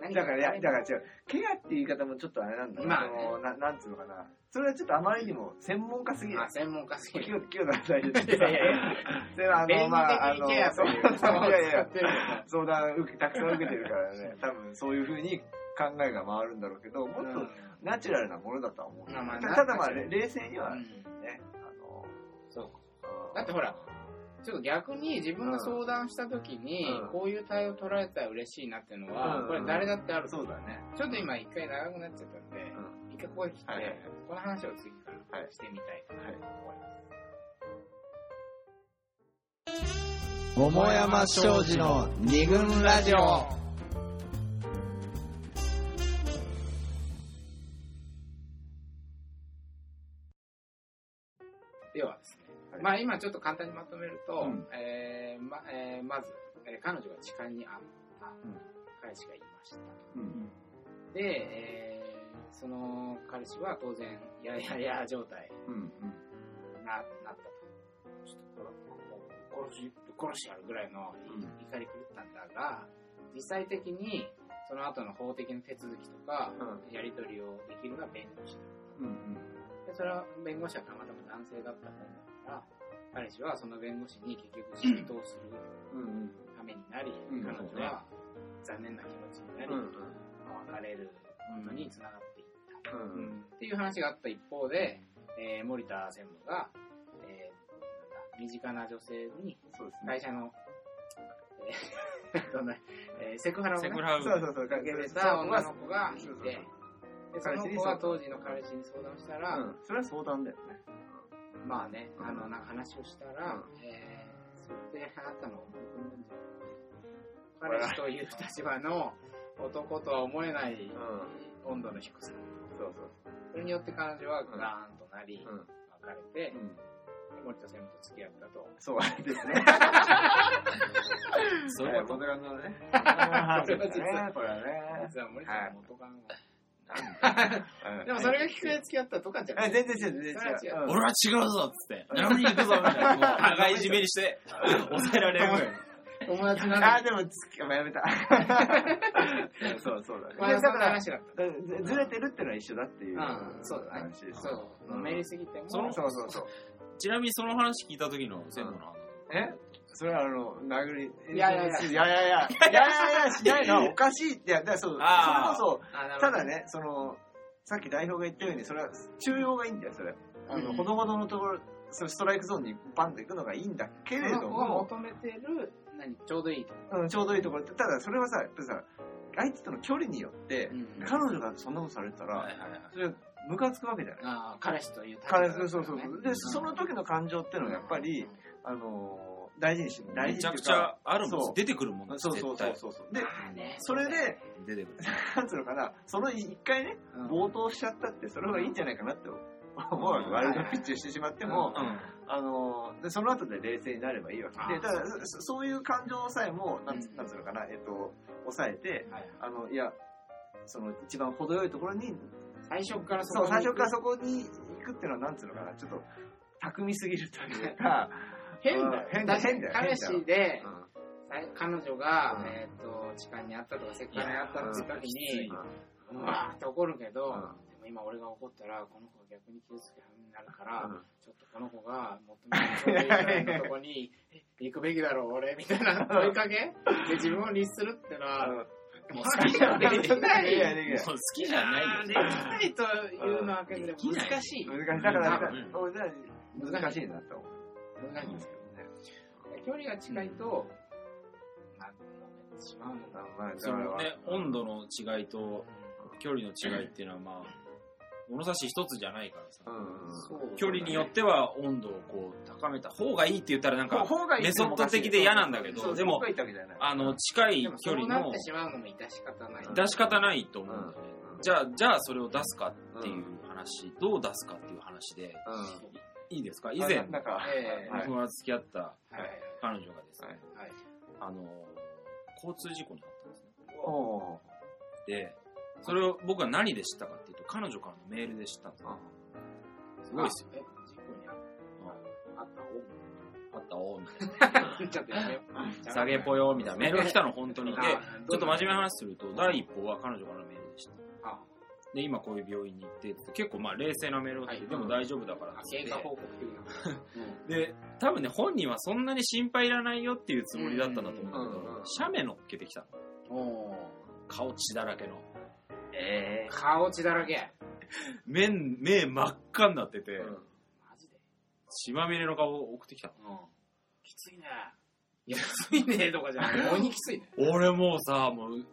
何だから、いや、何だから違う。ケアって言い方もちょっとあれなんだまあねななんつうのかな。それはちょっとあまりにも専門家すぎる。あ、専門家すぎる。清清田大丈夫いやいやいやそれはあ便の、まあ、あの、そういやいや相談受けたくさん受けてるからね、多分そういうふうに考えが回るんだろうけど、もっとナチュラルなものだとは思う。たただまあ、冷静にはうんね、あの、そう。だってほら、ちょっと逆に自分が相談した時にうん、こういう対応取られたら嬉しいなっていうのは、うんこれ誰だってある。そうだね。ちょっと今一回長くなっちゃったんで、う一回ここに来て、はいはいはいこの話を次からはいしてみたいとはい思います。桃山商事の二軍ラジオではですね、はいまあ今ちょっと簡単にまとめると、うんえーまえーまず、えー彼女が痴漢にあったうん彼氏がいましたと。うん。で、えーその彼氏は当然、ややや状態うん。うん。にななったと。ちょっと殺し、殺してやるぐらいのうん怒り狂ったんだが、実際的にその後の法的な手続きとか、うやり取りをできるのは弁護士だうん。でそれは弁護士はたまたま男性だったもんだから、彼氏はその弁護士に結局仕事をするうん。ためになり、うん彼女は残念な気持ちになり、うん。まあ別れることにつながった。うん。っていう話があった一方で、えー森田専務が、えーなんだ身近な女性に。会社の、え えーセクハラを、ね、セクハラそうそうそう。かけてた女の子がいて、でその子は当時の彼氏に相談したら、うん。それは相談だよね。まあね、うんあの、なんか話をしたら、うんえー、それであなたの思い込んじゃない彼氏という立場の男とは思えない温度の低さ。そうそう。それによって彼女はガーンとなり、うん。別れて、うん。森田専務と付き合ったと。そうですね。そういうことね。それは実はねこれはね。実は森田さんの元カノでもそれがきっかけで付き合ったとかじゃない。え全然違う、全然違う。うん俺は違うぞっつって、殴りに行くぞみたいな、もう互いいじめにして、抑えられる。友達なんだでも、つき、まあやめた。そうそうだね。まあ、そんなだから、話だった。ずずれてるってのは一緒だっていううん、そうだね話です。。そう。のめりすぎても、そうそうそうそう。ちなみにその話聞いた時の専務の反応。え？それはあの、殴り、いやいやいやいやいやいや、いやいやしないのはおかしいって、いや、だからそう、それこあなるほどそ、ただね、その、さっき代表が言ったように、それは中庸がいいんだよ、それ。あの、うんほどほどのところ、そのストライクゾーンにバンと行くのがいいんだけれども、求めてる、何、ちょうどいいと。うん、ちょうどいいところって、ただそれはさ、やっぱりさ、相手との距離によって、うん彼女がそんなことされたら、はいはいはい。それムカつくわけじゃない。ああ、彼氏という立場彼だからそうそうそう。で、その時の感情っていうのはやっぱり、あのー大事にし、大事めちゃくちっていうか、ゃあるもんそう。出てくるもんそうそうそうそう。で、まあね。それで、出てくる。なんつうのかな、その一回ね、うん。冒頭しちゃったって、それはいいんじゃないかなって思うわけ。ワイルドピッチをしてしまっても、うん。あのーで、その後で冷静になればいいわけ。で、あただ、そそういう感情さえも、なんつうのかな、えっと、抑えて、はいあの、いや、その一番程よいところに、最初からそう、最初からそそこに行くっていうのは、なんつうのかな、ちょっと、巧みすぎるというか、変だよ。変だ変だよ彼氏で、うん。さ彼女が、うん。えっと、痴漢にあったとか、セクハラにあったっていう時に、うんうわーって怒るけど、今俺が怒ったら、この子が逆に傷つくようになるから、うんちょっとこの子が求めてるぐらいのとこに、え行くべきだろう、俺、みたいな問いかけ？で自分を律するってのは、もう好きじゃない。好きじゃないよ。できないというのは難しい。難しい。だから、難しいなと思う。難しいんですけどね。距離が近いと、まあ、飲めてしまうのか。まあ、そのね、温度の違いと距離の違いっていうのはまあ、物差し一つじゃないからさ。うん。距離によっては温度をこう高めた方がいいって言ったらなんか、メソッド的で嫌なんだけどでもあの、近い距離のそうなってしまうのも致し方ない。出し方ないと思うんだよね。うんじゃあ、じゃあそれを出すかっていう話、どう出すかっていう話で、うん。いいですか？以前、なんか、ええはい僕が付き合った彼女がですね、はいはい。あの、交通事故に遭ったんですね。で、それを僕は何で知ったかっていうと、彼女からのメールで知ったんですよ。すごいですよ。え、事故にああったあったおみたいな。おちょっとやめよう。下げぽよみたいな メールが来たの本当に。で、あちょっと真面目な話すると、第一報は彼女からのメールでした。あ、で、今こういう病院に行ってって、結構まあ冷静なメールが来て、はいでも大丈夫だからって経過報告的な。で、多分ね、本人はそんなに心配いらないよっていうつもりだったんだと思うんだけど、写メ乗っけてきたの。顔血だらけの。え顔血だらけ。目、目真っ赤になってて、え。マジで血まみれの顔を送ってきたの。うん。きついね。いや、きついねとかじゃない。鬼きついね。俺もうさ、もう、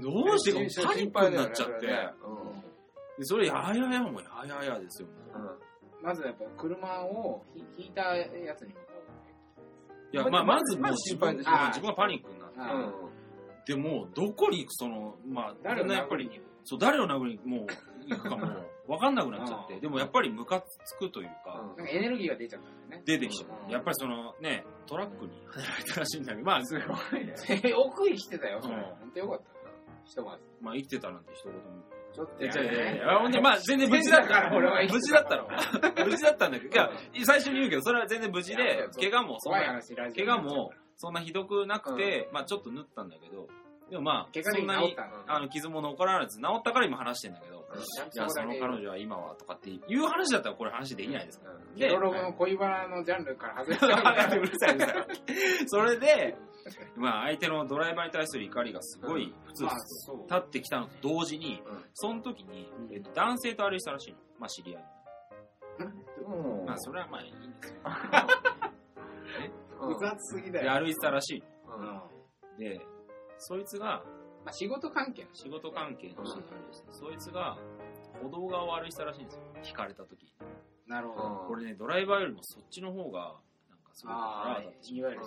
どうしてかパニックになっちゃって、でそれ、やややもやややですよ。もうまずやっぱ車をひ引いたやつに向かう。いや、ままあ、まずもうまず自分心配でしょあ自分がパニックになって、あうん。でもうどこに行くその、まあ、誰をやっぱりそう、誰を殴りにもう行くかもう分かんなくなっちゃって、うんでもやっぱりムカつくというか、なんかエネルギーが出ちゃったんだよね。出てきちゃう。うんやっぱりそのね、トラックに入られたらしいんだけど、まあ、すごいね。奥生きてたよ、それ。うんほんとよかったよ。ひとまず。まあ生きてたなんて一言も。ちょっといやいやいやいねや、ほんでまあ全然無事だったから俺は無事だったの。無事だったんだけど、いや、最初に言うけど、それは全然無事いやいでや、怪我もそん怖いな、話、ラジオ。怪我もそんなひどくなくて、まあちょっと縫ったんだけど、でもまあ、怪我でそんなに治ったの。あの傷も残らず、治ったから今話してんだけど、いや、その彼女は今はとかっていう話だったらこれ話できないですから。ゲロログの恋バナのジャンルから外れたうるさいうるさい。それで、まあ相手のドライバーに対する怒りがすごい普通まあ。立ってきたのと同時に、うんその時にう、んえっと、男性と歩いてたらしいの。まあ知り合いうんまあそれはまあいいんですよ。うん複雑すぎだで、よ。歩いてたらしいうん。で、そいつが、あ、仕事関係の仕事関係の人。で歩いてて、そいつが歩道側を歩いてたらしいんですよ。引かれた時。なるほど。これね、ドライバーよりもそっちの方が、なんかすごく腹いわゆる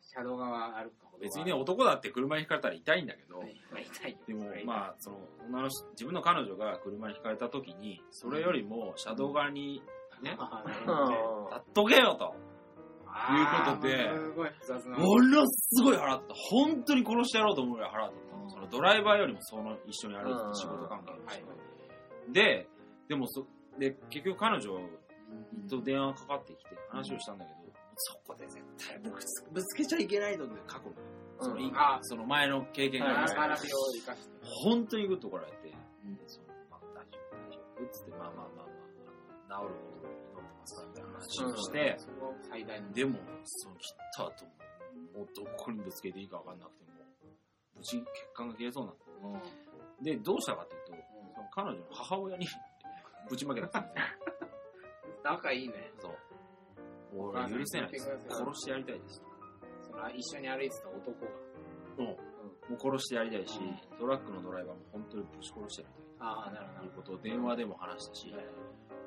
車道側歩く別にね、男だって車にひかれたら痛いんだけど、まあ痛いよ。でもまあ、その、女の人自分の彼女が車にひかれた時に、それよりも車道側にね。立っとけよと。ことで。ものすごい腹立った。本当に殺してやろうと思うぐらい腹立ったの。そのドライバーよりもその一緒に歩いてた仕事関係のはい人。で、でもそ、で、結局彼女と電話かかってきて話をしたんだけど、そこで絶対ぶつぶつけちゃいけないので、過去の、そのうんあその前の経験がありまして。本当にグッと怒られて、うんそのまあ、大丈夫、大丈夫っつって、まあまあまあまあ、あの治るこからみたいな話をして。でも、その切った後も、もうどこにぶつけていいか分かんなくても、無事血管が切れそうになって。うんで、どうしたかっていうと、その彼女の母親にぶちまけたんですよ。仲いいね。そう。俺許せないです。殺してやりたいです。その一緒に歩いてた男が。もう殺してやりたいしうん、トラックのドライバーも本当にぶち殺してやりああ、なるたいということを電話でも話したし、ほど。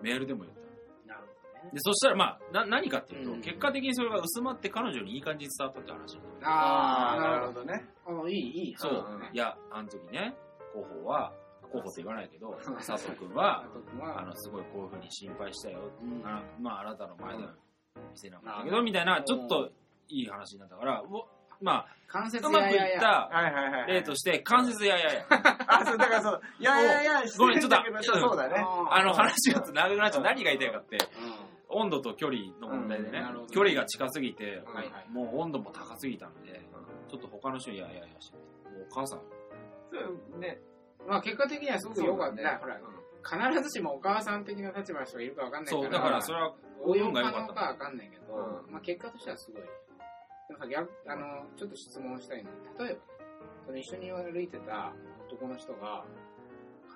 メールでも言った。で、そしたらまあ、な、何かっていうと、うん結果的にそれが薄まって彼女にいい感じに伝わったって話。ああ、ななるほどね。ど。あいい、いい。そううん。いや、あの時ね、候補は、候補って言わないけど、佐藤君は、あの、すごいこういうふうに心配したよ。うんあまあ、あなたの前では見せなかったけうんど、みたいな、ちょっといい話になったから、ま関節あ、うまくいっややや。たはいはいはい。例として、関節ややや。あ、そう、だからそう、いやいやいや、ごめんちょっとそう そうだね。あの話が長くなっちゃう。何が言いたいかって、う温度と距離の問題でね距離が近すぎて、はいはいもう温度も高すぎたんで、ちょっと他の人にやややして、もうお母さん、そうね。ん。まあ結果的にはすごく良かった。ねほら、必ずしもお母さん的な立場の人がいるかわかんないから。そう、だからそれは、応用運が良かっかわかんないけど、うんまあ結果としてはすごい。でもさ、逆、あの、ちょっと質問したいのは、例えばね、その一緒に歩いてた男の人が、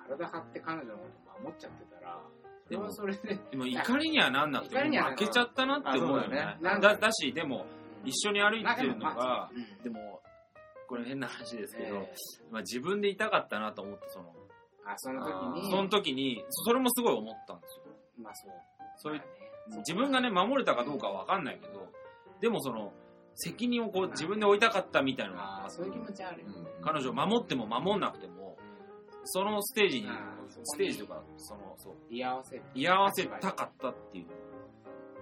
体張って彼女のこと守っちゃってたら、それはそれで、でも怒りにはなんなくて、怒りにはな負けちゃったなって思うよね。だね。だだし、でも、一緒に歩いてるのまあが、うんでも、これ変な話ですけど、えまあ、自分で痛かったなと思って、その、ーあ、その時に、その時に、それもすごい思ったんですよ。まあそう。そういう自分がね、守れたかどうかはわかんないけど、でもその、責任をこう自分で負いたかったみたいなのがそういう気持ちある。よ。彼女を守っても守んなくても、そのステージにステージとか、その、そう、居合わせる。居合わせたかったっていう。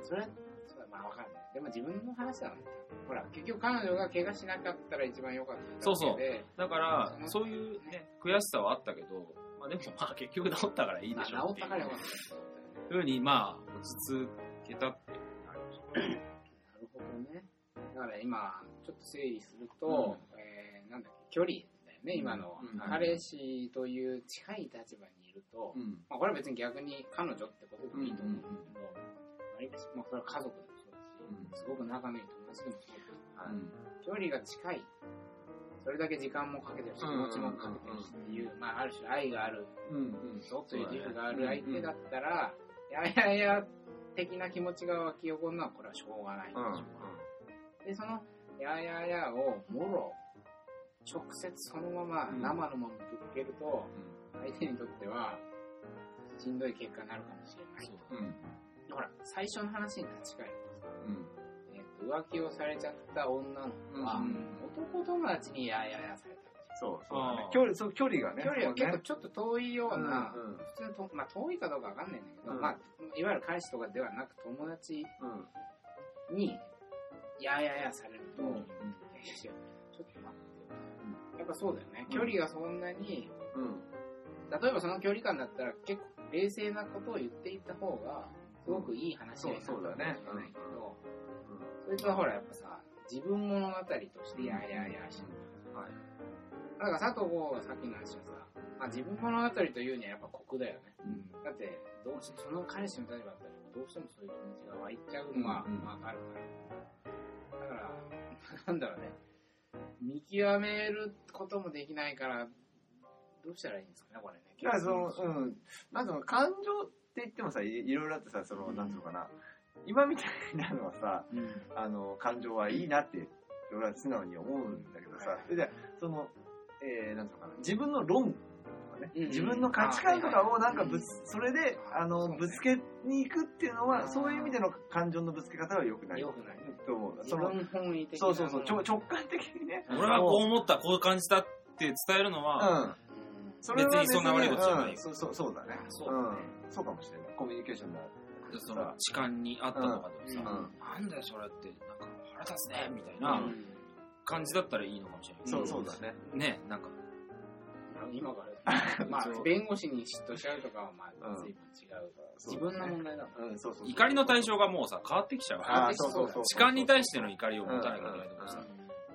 それ、それはまあわかんない。でも自分の話だもんね。ほら、結局彼女が怪我しなかったら一番良かったそうそうだからそ、ういうね、悔しさはあったけど、まあでもまあ結局治ったからいいでしょまあ、う治ってたからよかった。ふうに、まあ、落ち着けたって。なるほどね。だから今、ちょっと整理すると、えー、なんだっけ、距離ね、今の。うん彼氏という近い立場にいると、うん。まあ、これは別に逆に彼女ってことでもいいと思うんだけど、まあ、それは家族でもそうだし、すごく仲のいい友達でもそうだし、距離が近い。それだけ時間もかけてるし、気持ちもかけてるしっていう、まあ、ある種愛があるうん。ぞという自負がある相手だったら、いやいやいや、的な気持ちが湧き起こるのは、これはしょうがないんでしょうがで、その、やややをもろ、直接そのまま、うん生のままぶつけると、相手にとっては、しんどい結果になるかもしれない。うん。ほら、最初の話に立ち返るとさ、うん。えっと浮気をされちゃった女の子は、うん男友達にやややされたそう、そうだね距離、そう、距離がね。よ。距離は結構構ちょっと遠いような、うんうん普通のと、まあ遠いかどうかわかんないんだけど、うんまあ、いわゆる彼氏とかではなく友達うん。に、やややされると、うんいやいややっぱそうだよね。うん距離がそんなに、うん。例えばその距離感だったら結構冷静なことを言っていった方が、すごくいい話になるかもしれないけど、それとはほらやっぱさ、自分物語としてやややし、はい。だから佐藤剛がさっきの話はさ、まあ、自分物語というにはやっぱ酷だよね。だって、どうしてその彼氏の立場だったら、どうしてもそういう気持ちが湧いちゃうのはうんうんわかるから。だから、なんだろうね。見極めることもできないから、どうしたらいいんですかね、これね。だからその、うん。まずその感情って言ってもさ、いいろいろあってさ、その、なんつうのかな。今みたいなのはさ、うん。あの、感情はいいなって、俺は素直に思うんだけどさはい、それで、その、えー、なんつうのかな、自分の論とかね、自分の価値観とかをなんかぶつうん、それで、あの、そうねぶつけに行くっていうのは、そういう意味での感情のぶつけ方は良くない。良くないと思う。自その、分本位的なそうそうそう、直感的にね。俺はこう思った、こう感じたって伝えるのは、うん。うんそれは別にそんな悪いことじゃないうんそうそうそうだね。そうだねんそうかもしれない。コミュニケーションだ。その痴漢にあったとかでもさ、うんなんだよそれって、なんか腹立つね、みたいなうん感じだったらいいのかもしれない。そうそうだね。ね、なんか、今から。まあ、弁護士に嫉妬しちゃうとかは、まあ、うん随分違う。自分の問題だもん。うん、そうそう。怒りの対象がもうさ、変わってきちゃうから。そうそうそう。痴漢に対しての怒りを持たなきゃいけないとかさ、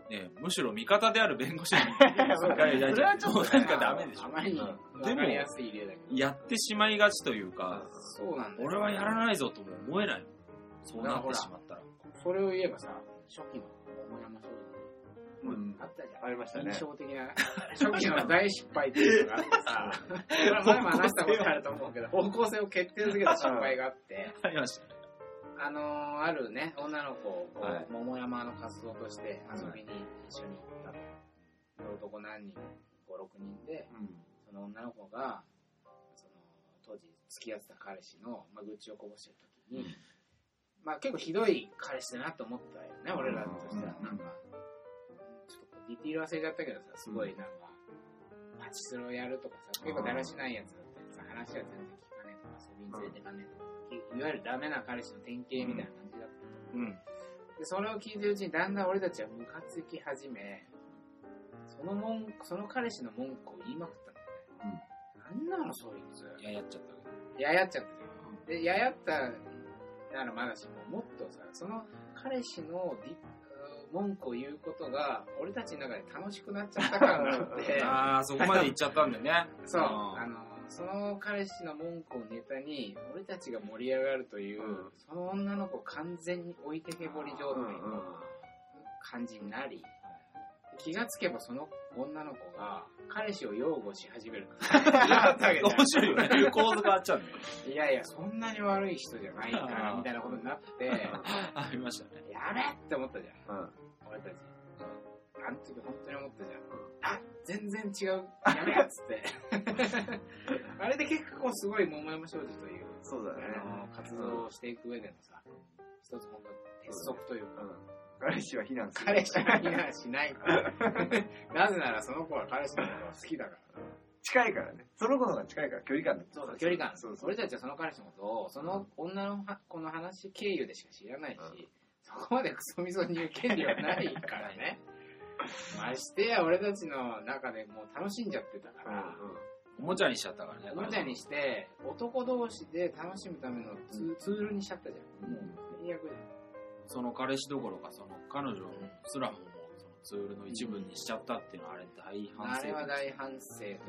ね、むしろ味方である弁護士に それはちょっとなんかダメでしょ。あまりにうん分かりやすい例だけど。やってしまいがちというか、そうなんだよ俺はやらないぞとも思えない。そうなってしまったら。それを言えばさ、初期の桃山少女うん。あったじゃん。ありましたね。印。象的な、初期の大失敗っていうのがあってさ、こ前も話したことあると思うけど、方向性を。決定づけた失敗があって、ありましたね。あのー、あるね、女の子を、はい。桃山の活動として遊びに一緒に行った。と。男何人、5、6人で、うん。その女の子が、その、当時付き合ってた彼氏の、まあ、愚痴をこぼしてる時に、まあ結構ひどい彼氏だなと思ったよね、俺らとしては。うん。なんか、ディティール忘れちゃったけどさ、すごいなんか、パチスロやるとかさ、結構だらしないやつだったりさ、話は全然聞かねえとか、遊びに連れてかねえとか、いいわゆるダメな彼氏の典型みたいな感じだったと。うん。で、それを聞いてるうちにだんだん俺たちはムカつき始め、その文句、その彼氏の文句を言いまくったんだよね。なんなのそいつ。いや、やっちゃった。ややっちゃった。で、ややったならまだしも、もっとさ、その彼氏のディ文句を言うことが、俺たちの中で楽しくなっちゃった感があって、ああ、そこまで行っちゃったんだよね。そう、ん。あの、その彼氏の文句をネタに、俺たちが盛り上がるという、うん。その女の子を完全に置いてけぼり状態の感じになり、気がつけばその女の子が彼氏を擁護し始めるから。面白いよね。構図変わっちゃうんだよ。いやいや、そんなに悪い人じゃないから、みたいなことになって、ありましたね。やべって思ったじゃん、うん俺たち。あの時本当に思ったじゃん。あ、全然違う。やめやっつって。あれで結構すごい桃山商事という、そうだね。あの、活動をしていく上でのさ、一つ本当鉄則というか、彼氏は避難する。彼氏は避難しない。なぜならその子は彼氏のことが好きだから。近いからね。その子の方が近いから距離感だそうそう、距離感。そうそう。俺たちはその彼氏のことを、その女の子の話経由でしか知らないし、そこまでクソみそに言う権利はないからね。ましてや俺たちの中でもう楽しんじゃってたから、おもちゃにしちゃったからね。おもちゃにして男同士で楽しむためのツ,、ツールにしちゃったじゃん。もう最悪じその彼氏どころか、その彼女すらももうそのツールの一部にしちゃったっていうのはあれ大。反省。あれは大反省というこ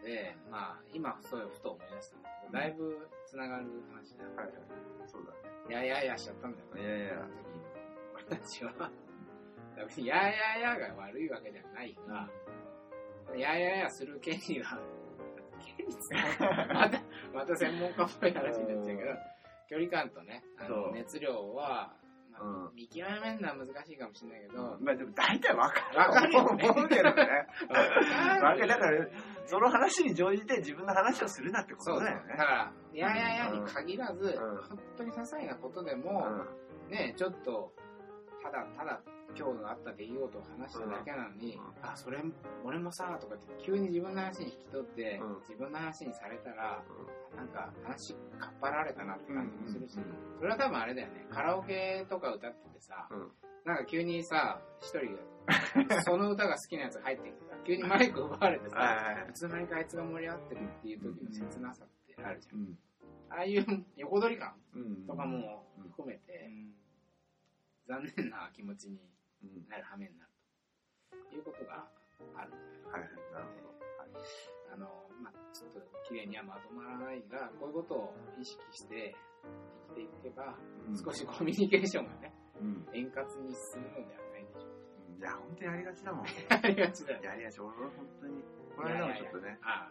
とで、まあ今そういうふと思い出したんだけど、だいぶ繋がる話だよ。はいはい。そうだね。いやいやいやしちゃったんだよね。いやいやあの時俺たちは、別にやややが悪いわけじゃないが、やややする権利は、また、また専門家っぽい話になっちゃうけど、距離感とね、あの熱量は、まあうん見極めるのは難しいかもしれないけど、まあでも大体わかる。わかるよね思うけどね。わかわるかるだから、その話に乗じて自分の話をするなってこそうそう。とだよね。だから、やややに限らず、うん本当に些細なことでも、ね、ちょっと、ただただ今日のあった出来事を話しただけなのに、うん。あ、それ、俺もさ、とかって急に自分の話に引き取って、うん。自分の話にされたら、なんか話かっぱられたなって感じもするし、うん。それは多分あれだよね、カラオケとか歌っててさ、うん。なんか急にさ、一人が、その歌が好きなやつ入ってきてさ、急にマイク奪われてさ、はいいつの間にかあいつが盛り上がってるっていう時の切なさってあるじゃん。うん。ああいう横取り感うん。とかも含めて、残念な気持ちにうん。なる羽目になるということがあるんじゃないはいはい。なるほあの、まあ、ちょっと綺麗にはまとまらないが、こういうことを意識して生きていけば、ど。少しコミュニケーションがね、うん。円滑に進むのではないでしょいや、本当にやりがちだもん。うか。ありがちだよ。やりがち。俺は本当に。この間もちょっとね、あ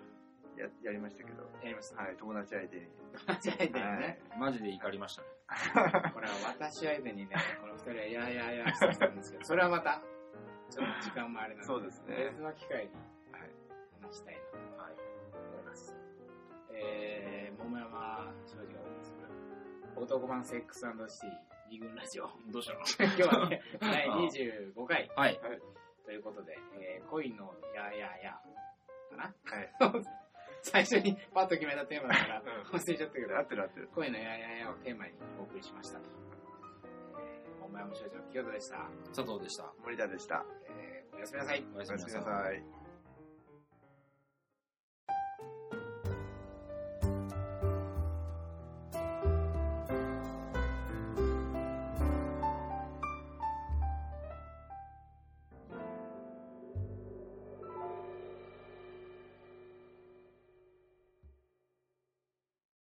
ややりましたけど。あ、やりました。はい、友達相手に。間違えたよね。マジで怒りましたね。これは私相手にね、この二人は、いやいやいやしてきたんですけど、それはまた、ちょっと時間もあれなので、そうですね別の機会にはい。話したいなと思います。えー、桃山正治がお送りする、男版セックスシティ二軍ラジオ。どうしたの？今日はね、第25回はい。ということで、えー、恋のややや、かな？はい。最初にパッと決めたテーマだからうん忘れちゃったけど合、ってる合ってる。恋のやややをテーマにお送りしましたと。えー、桃山正治の清田でした。佐藤でした。森田でした。えー、おやすみなさい。おやすみな。さい。